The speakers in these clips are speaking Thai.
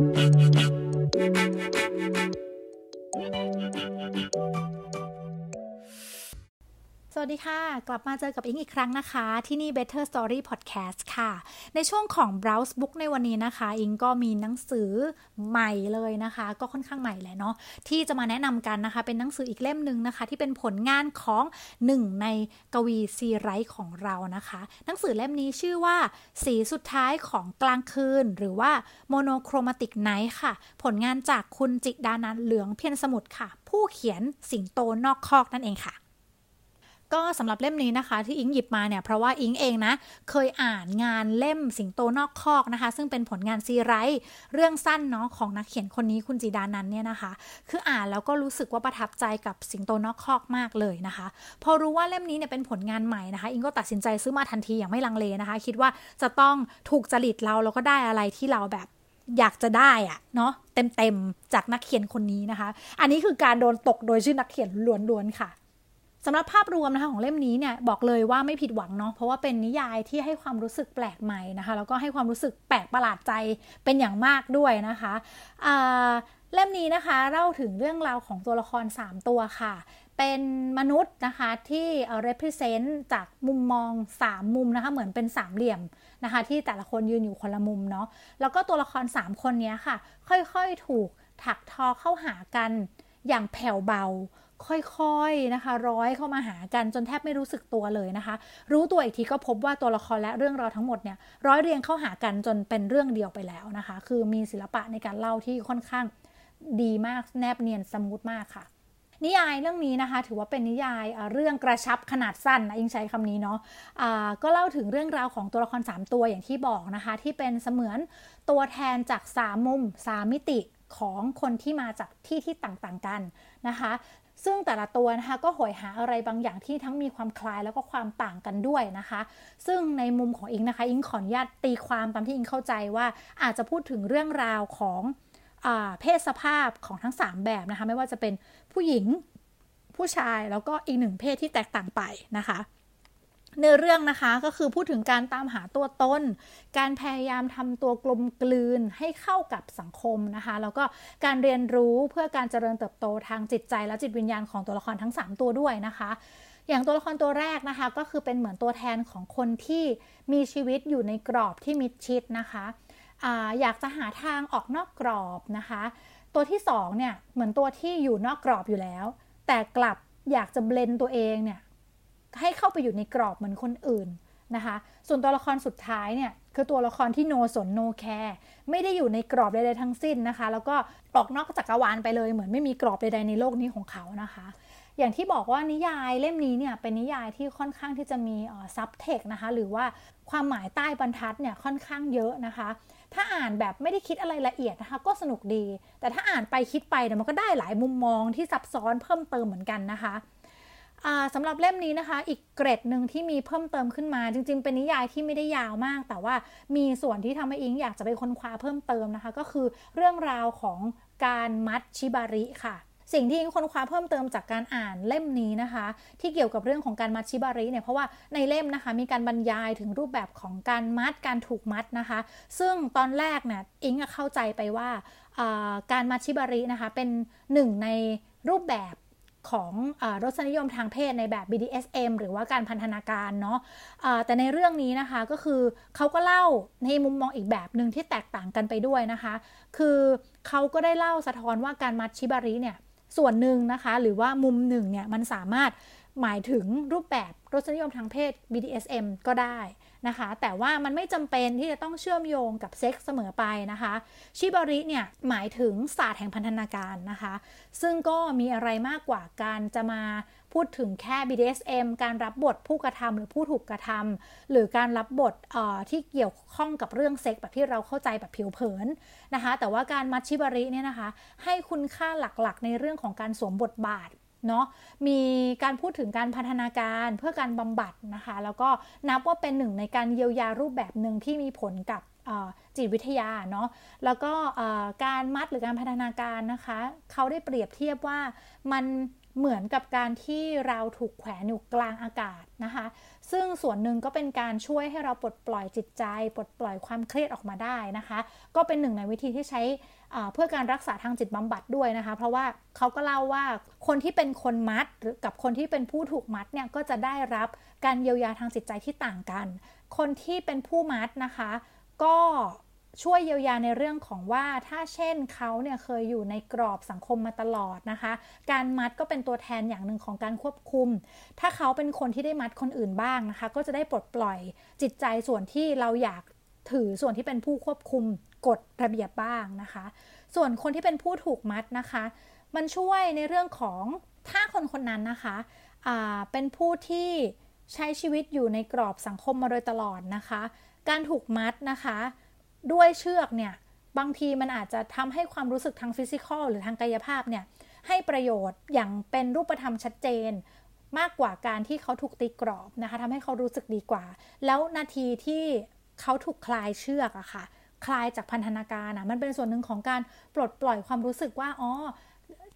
Thank you. วัสดีค่ะ กลับมาเจอกับอิงอีกครั้งนะคะ ที่นี่ Better Story Podcast ค่ะ ในช่วงของ Browse Book ในวันนี้นะคะ อิงก็มีหนังสือใหม่เลยนะคะ ก็ค่อนข้างใหม่แหละเนาะที่จะมาแนะนำกันนะคะ เป็นหนังสืออีกเล่มหนึ่งนะคะ ที่เป็นผลงานของหนึ่งในกวีซีไรต์ของเรานะคะ หนังสือเล่มนี้ชื่อว่า สีสุดท้ายของกลางคืน หรือว่า Monochromatic Night ค่ะ ผลงานจากคุณจิดานันเหลืองเพียรสมุทรค่ะ ผู้เขียนสิงโตนอกคอกนั่นเองค่ะ ก็สำหรับเล่มนี้นะคะ ที่อิงหยิบมาเนี่ยเพราะว่าอิงเองนะ เคยอ่านงานเล่มสิงโตนอกคอกนะคะ ซึ่งเป็นผลงานซีไรต์เรื่องสั้นเนาะของนักเขียนคนนี้คุณจีดานันเนี่ยนะคะ คืออ่านแล้วก็รู้สึกว่าประทับใจกับสิงโตนอกคอกมากเลยนะคะ พอรู้ว่าเล่มนี้เนี่ยเป็นผลงานใหม่นะคะ อิงก็ตัดสินใจซื้อมาทันทีอย่างไม่ลังเลนะคะ คิดว่าจะต้องถูกจริตเราแล้วก็ได้อะไรที่เราแบบอยากจะได้อะเนาะเต็มๆจากนักเขียนคนนี้นะคะ อันนี้คือการโดนตกโดยชื่อนักเขียนล้วนๆค่ะ สำหรับภาพรวมนะคะของเล่มนี้เนี่ยบอกเลยว่าไม่ผิดหวังเนาะเพราะว่าเป็นนิยายที่ให้ความรู้สึกแปลกใหม่นะคะแล้วก็ให้ความรู้สึกแปลกประหลาดใจเป็นอย่างมากด้วยนะคะเล่มนี้นะคะเล่าถึงเรื่องราวของตัวละคร 3 ตัวค่ะ เป็นมนุษย์นะคะที่ represent จากมุมมอง 3 มุมนะคะเหมือนเป็นสามเหลี่ยมนะคะที่แต่ละคนยืนอยู่คนละมุมเนาะแล้วก็ตัวละคร 3 คนนี้ค่ะ ค่อยๆถูกถักทอเข้าหากันอย่างแผ่วเบา ค่อยๆนะคะ ร้อยเข้ามาหากันจนแทบไม่รู้สึกตัวเลยนะคะ รู้ตัวอีกทีก็พบว่าตัวละครและเรื่องราวทั้งหมดเนี่ยร้อยเรียงเข้าหากันจนเป็นเรื่องเดียวไปแล้วนะคะ คือมีศิลปะในการเล่าที่ค่อนข้างดีมากแนบเนียนสมูทมากค่ะนิยายเรื่องนี้นะคะ ถือว่าเป็นนิยายเรื่องกระชับขนาดสั้นนะยิงใช้คำนี้เนาะะก็เล่าถึงเรื่องราวของตัวละคร 3 ตัวอย่างที่บอกนะคะ ที่เป็นเสมือนตัวแทนจาก 3 มุม 3 มิติของคนที่มาจากที่ที่ต่างๆกันนะคะ ซึ่งแต่ละตัวนะคะก็หอยหาอะไรบางอย่างที่ทั้งมีความคล้ายแล้วก็ความต่างกันด้วยนะคะ ซึ่งในมุมของอิงนะคะอิงขออนุญาตตีความตามที่อิงเข้าใจว่าอาจจะพูดถึงเรื่องราวของอเพศสภาพของทั้ง 3 แบบนะคะ ไม่ว่าจะเป็นผู้หญิงผู้ชายแล้วก็อีกหนึ่งเพศที่แตกต่างไปนะคะ เนื้อเรื่องนะคะก็คือพูดถึงการตามหาตัวตน การพยายามทำตัวกลมกลืนให้เข้ากับสังคมนะคะ แล้วก็การเรียนรู้เพื่อการเจริญเติบโตทางจิตใจและจิตวิญญาณของตัวละครทั้ง 3 ตัวด้วยนะคะ อย่างตัวละครตัวแรกนะคะ ก็คือเป็นเหมือนตัวแทนของคนที่มีชีวิตอยู่ในกรอบที่มิดชิดนะคะออยากจะหาทางออกนอกกรอบนะคะ ตัวที่2เนี่ยเหมือนตัวที่อยู่นอกกรอบอยู่แล้ว แต่กลับอยากจะเบลนตัวเองเนี่ย ให้เข้าไปอยู่ในกรอบเหมือนคนอื่นนะคะ ส่วนตัวละครสุดท้ายเนี่ยคือตัวละครที่โนสนโนแคร์ไม่ได้อยู่ในกรอบใดๆทั้งสิ้นนะคะ แล้วก็ออกนอกจักรวาลไปเลย เหมือนไม่มีกรอบใดๆในโลกนี้ของเขานะคะ อย่างที่บอกว่านิยายเล่มนี้เนี่ยเป็นนิยายที่ค่อนข้างที่จะมีซับเทคนะคะ หรือว่าความหมายใต้บรรทัดเนี่ยค่อนข้างเยอะนะคะ ถ้าอ่านแบบไม่ได้คิดอะไรละเอียดนะคะ ก็สนุกดี แต่ถ้าอ่านไปคิดไปเนี่ยมันก็ได้หลายมุมมองที่ซับซ้อนเพิ่มเติมเหมือนกันนะคะ สำหรับเล่มนี้นะคะ อีกเกรดหนึ่งที่มีเพิ่มเติมขึ้นมา จริง ๆ เป็นนิยายที่ไม่ได้ยาวมาก แต่ว่ามีส่วนที่ทำให้อิงอยากจะไปค้นคว้าเพิ่มเติมนะคะ ก็คือเรื่องราวของการมัดชิบาริค่ะสิ่งที่อิงค้นคว้าเพิ่มเติมจากการอ่านเล่มนี้นะคะ ที่เกี่ยวกับเรื่องของการมัดชิบาริเนี่ยเพราะว่าในเล่มนะคะ มีการบรรยายถึงรูปแบบของการมัดการถูกมัดนะคะ ซึ่งตอนแรกเนี่ยอิงเข้าใจไปว่าการมัดชิบารินะคะ เป็นหนึ่งในรูปแบบ ของอรสนิยมทางเพศในแบบ BDSM หรือว่าการพันธนาการเนาะะแต่ในเรื่องนี้นะคะก็คือเขาก็เล่าในมุมมองอีกแบบหนึ่งที่แตกต่างกันไปด้วยนะคะ คือเขาก็ได้เล่าสะท้อนว่าการมัดชิบาริเนี่ยส่วนหนึ่งนะคะ หรือว่ามุมหนึ่งเนี่ยมันสามารถหมายถึงรูปแบบรสนิยมทางเพศ BDSM ก็ได้ นะคะ แต่ว่ามันไม่จำเป็นที่จะต้องเชื่อมโยงกับเซ็กส์เสมอไปนะคะ ชิบาริเนี่ยหมายถึงศาสตร์แห่งพันธนาการนะคะ ซึ่งก็มีอะไรมากกว่าการจะมาพูดถึงแค่ BDSM การรับบทผู้กระทำหรือผู้ถูกกระทำหรือการรับบทที่เกี่ยวข้องกับเรื่องเซ็กแบบที่เราเข้าใจแบบผิวเผินนะคะ แต่ว่าการมัชชิบาริเนี่ยนะคะ ให้คุณค่าหลักๆ ในเรื่องของการสวมบทบาท เนาะมีการพูดถึงการพัฒนาการเพื่อการบำบัดนะคะ แล้วก็นับว่าเป็นหนึ่งในการเยียวยารูปแบบหนึ่งที่มีผลกับจิตวิทยาเนาะแล้วก็การมัดหรือการพัฒนาการนะคะ เขาได้เปรียบเทียบว่ามัน เหมือนกับการที่เราถูกแขวนอยู่กลางอากาศนะคะ ซึ่งส่วนหนึ่งก็เป็นการช่วยให้เราปลดปล่อยจิตใจ ปลดปล่อยความเครียดออกมาได้นะคะ ก็เป็นหนึ่งในวิธีที่ใช้เพื่อการรักษาทางจิตบำบัดด้วยนะคะ เพราะว่าเขาก็เล่าว่าคนที่เป็นคนมัดหรือกับคนที่เป็นผู้ถูกมัดเนี่ยก็จะได้รับการเยียวยาทางจิตใจที่ต่างกัน คนที่เป็นผู้มัดนะคะ ก็ ช่วยเยียวยาในเรื่องของว่าถ้าเช่นเขาเนี่ยเคยอยู่ในกรอบสังคมมาตลอดนะคะ การมัดก็เป็นตัวแทนอย่างหนึ่งของการควบคุม ถ้าเขาเป็นคนที่ได้มัดคนอื่นบ้างนะคะ ก็จะได้ปลดปล่อยจิตใจส่วนที่เราอยากถือส่วนที่เป็นผู้ควบคุมกฎระเบียบบ้างนะคะ ส่วนคนที่เป็นผู้ถูกมัดนะคะ มันช่วยในเรื่องของถ้าคนคนนั้นนะคะเป็นผู้ที่ใช้ชีวิตอยู่ในกรอบสังคมมาโดยตลอดนะคะ การถูกมัดนะคะ ด้วยเชือกเนี่ยบางทีมันอาจจะทำให้ความรู้สึกทางฟิสิกอลหรือทางกายภาพเนี่ยให้ประโยชน์อย่างเป็นรูปธรรมชัดเจน มากกว่าการที่เขาถูกตีกรอบนะคะทำให้เขารู้สึกดีกว่า แล้วนาทีที่เขาถูกคลายเชือกอะค่ะ คลายจากพันธนาการอะมันเป็นส่วนหนึ่งของการปลดปล่อยความรู้สึกว่าอ๋อ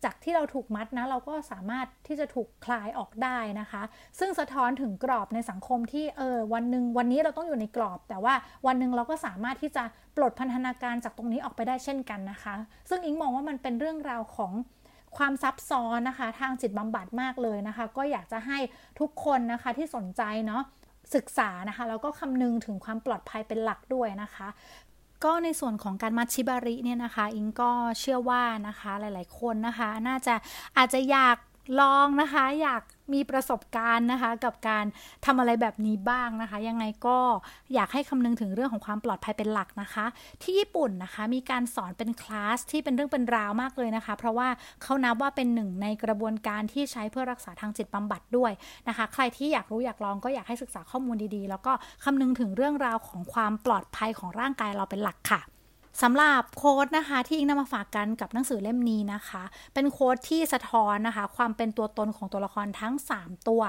จากที่เราถูกมัดนะเราก็สามารถที่จะถูกคลายออกได้นะคะ ซึ่งสะท้อนถึงกรอบในสังคมที่เออวันหนึ่งวันนี้เราต้องอยู่ในกรอบ แต่ว่าวันหนึ่งเราก็สามารถที่จะปลดพันธนาการจากตรงนี้ออกไปได้เช่นกันนะคะ ซึ่งอิงมองว่ามันเป็นเรื่องราวของความซับซ้อนนะคะ ทางจิตบำบัดมากเลยนะคะ ก็อยากจะให้ทุกคนนะคะที่สนใจเนาะศึกษานะคะแล้วก็คำนึงถึงความปลอดภัยเป็นหลักด้วยนะคะ ก็ในส่วนของการมัชชิบาริเนี่ยนะคะ อิงก็เชื่อว่านะคะหลาย ๆ คนนะคะ น่าจะอาจจะอยาก ลองนะคะ อยากมีประสบการณ์นะคะ กับการทำอะไรแบบนี้บ้างนะคะ ยังไงก็อยากให้คำนึงถึงเรื่องของความปลอดภัยเป็นหลักนะคะ ที่ญี่ปุ่นนะคะ มีการสอนเป็นคลาสที่เป็นเรื่องเป็นราวมากเลยนะคะ เพราะว่าเขานับว่าเป็นหนึ่งในกระบวนการที่ใช้เพื่อรักษาทางจิตบำบัดด้วยนะคะ ใครที่อยากรู้อยากลองก็อยากให้ศึกษาข้อมูลดีๆ แล้วก็คำนึงถึงเรื่องราวของความปลอดภัยของร่างกายเราเป็นหลักค่ะ สำหรับโค้ดนะคะที่อิงนำมาฝากกันกับหนังสือเล่มนี้นะคะ เป็นโค้ดที่สะท้อนนะคะ ความเป็นตัวตนของตัวละครทั้ง 3 ตัว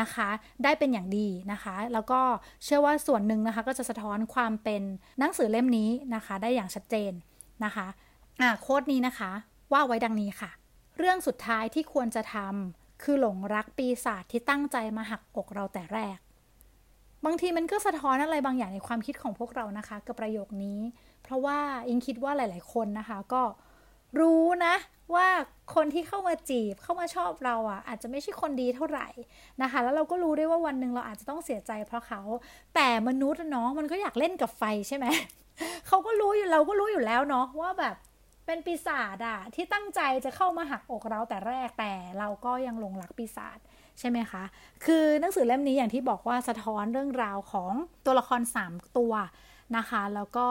นะคะ ได้เป็นอย่างดีนะคะ แล้วก็เชื่อว่าส่วนหนึ่งนะคะ ก็จะสะท้อนความเป็นหนังสือเล่มนี้นะคะ ได้อย่างชัดเจนนะคะอ่าโค้ดนี้นะคะ ว่าไว้ดังนี้ค่ะ เรื่องสุดท้ายที่ควรจะทำคือหลงรักปีศาจที่ตั้งใจมาหักอกเราแต่แรก บางทีมันก็สะท้อนอะไรบางอย่างในความคิดของพวกเรานะคะ กับประโยคนี้ เพราะว่าอิงคิดว่าหลาย ๆ คนนะคะก็รู้นะว่าคนที่เข้ามาจีบเข้ามาชอบเราอะ่ะ อาจจะไม่ใช่คนดีเท่าไหร่นะคะ แล้วเราก็รู้ได้ว่าวันหนึ่งเราอาจจะต้องเสียใจเพราะเขา แต่มนุษย์เนาะมันก็อยากเล่นกับไฟใช่ไหม เขาก็รู้อยู่เราก็รู้อยู่แล้วเนาะว่าแบบ เป็นปีศาจอะที่ตั้งใจจะเข้ามาหักอกเราแต่แรกแต่เราก็ยังหลงรักปีศาจใช่ไหมคะ คือหนังสือเล่มนี้อย่างที่บอกว่าสะท้อนเรื่องราวของตัวละคร 3 ตัวนะคะ แล้วก็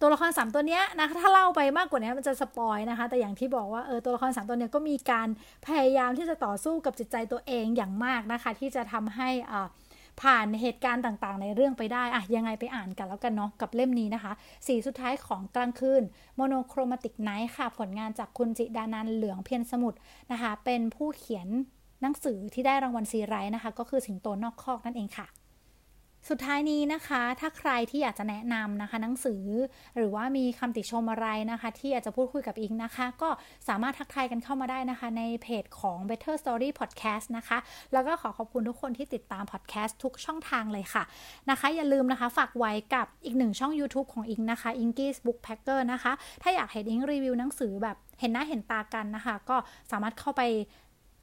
ตัวละคร 3 ตัวเนี้ยนะถ้าเล่าไปมากกว่านี้มันจะสปอยนะคะ แต่อย่างที่บอกว่าเออตัวละคร 3 ตัวเนี้ยก็มีการพยายามที่จะต่อสู้กับจิตใจตัวเองอย่างมากนะคะ ที่จะทำให้อ่ ผ่านเหตุการณ์ต่างๆ ในเรื่องไปได้อะยังไงไปอ่านกันแล้วกันเนาะกับเล่มนี้นะคะ สีสุดท้ายของกลางคืน Monochromatic Night ค่ะ ผลงานจากคุณจิดานันท์ เหลืองเพียรสมุทรนะคะ เป็นผู้เขียนหนังสือที่ได้รางวัลซีไรต์นะคะ ก็คือสิงโตนอกคอกนั่นเองค่ะ สุดท้ายนี้นะคะ ถ้าใครที่อยากจะแนะนำนะคะ หนังสือ หรือว่ามีคำติชมอะไรนะคะ ที่อยากจะพูดคุยกับอิงนะคะ ก็สามารถทักทายกันเข้ามาได้นะคะ ในเพจของ Better Story Podcast นะคะ แล้วก็ขอขอบคุณทุกคนที่ติดตามพอดแคสต์ทุกช่องทางเลยค่ะนะคะ อย่าลืมนะคะ ฝากไว้กับอีกหนึ่งช่อง YouTube ของอิงนะคะ i n k i s Book Packer นะคะ ถ้าอยากเห็นอิงรีวิวหนังสือแบบเห็นหน้าเห็นตากันนะคะ ก็สามารถเข้าไป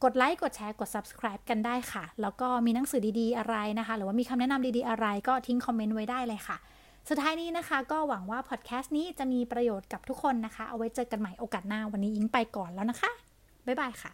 กดไลค์กดแชร์กด subscribe กันได้ค่ะ แล้วก็มีหนังสือดีๆอะไรนะคะ หรือว่ามีคำแนะนำดีๆอะไรก็ทิ้งคอมเมนต์ไว้ได้เลยค่ะ สุดท้ายนี้นะคะ ก็หวังว่าพอดแคสต์นี้จะมีประโยชน์กับทุกคนนะคะ เอาไว้เจอกันใหม่โอกาสหน้าวันนี้อิงไปก่อนแล้วนะคะ บ๊ายบายค่ะ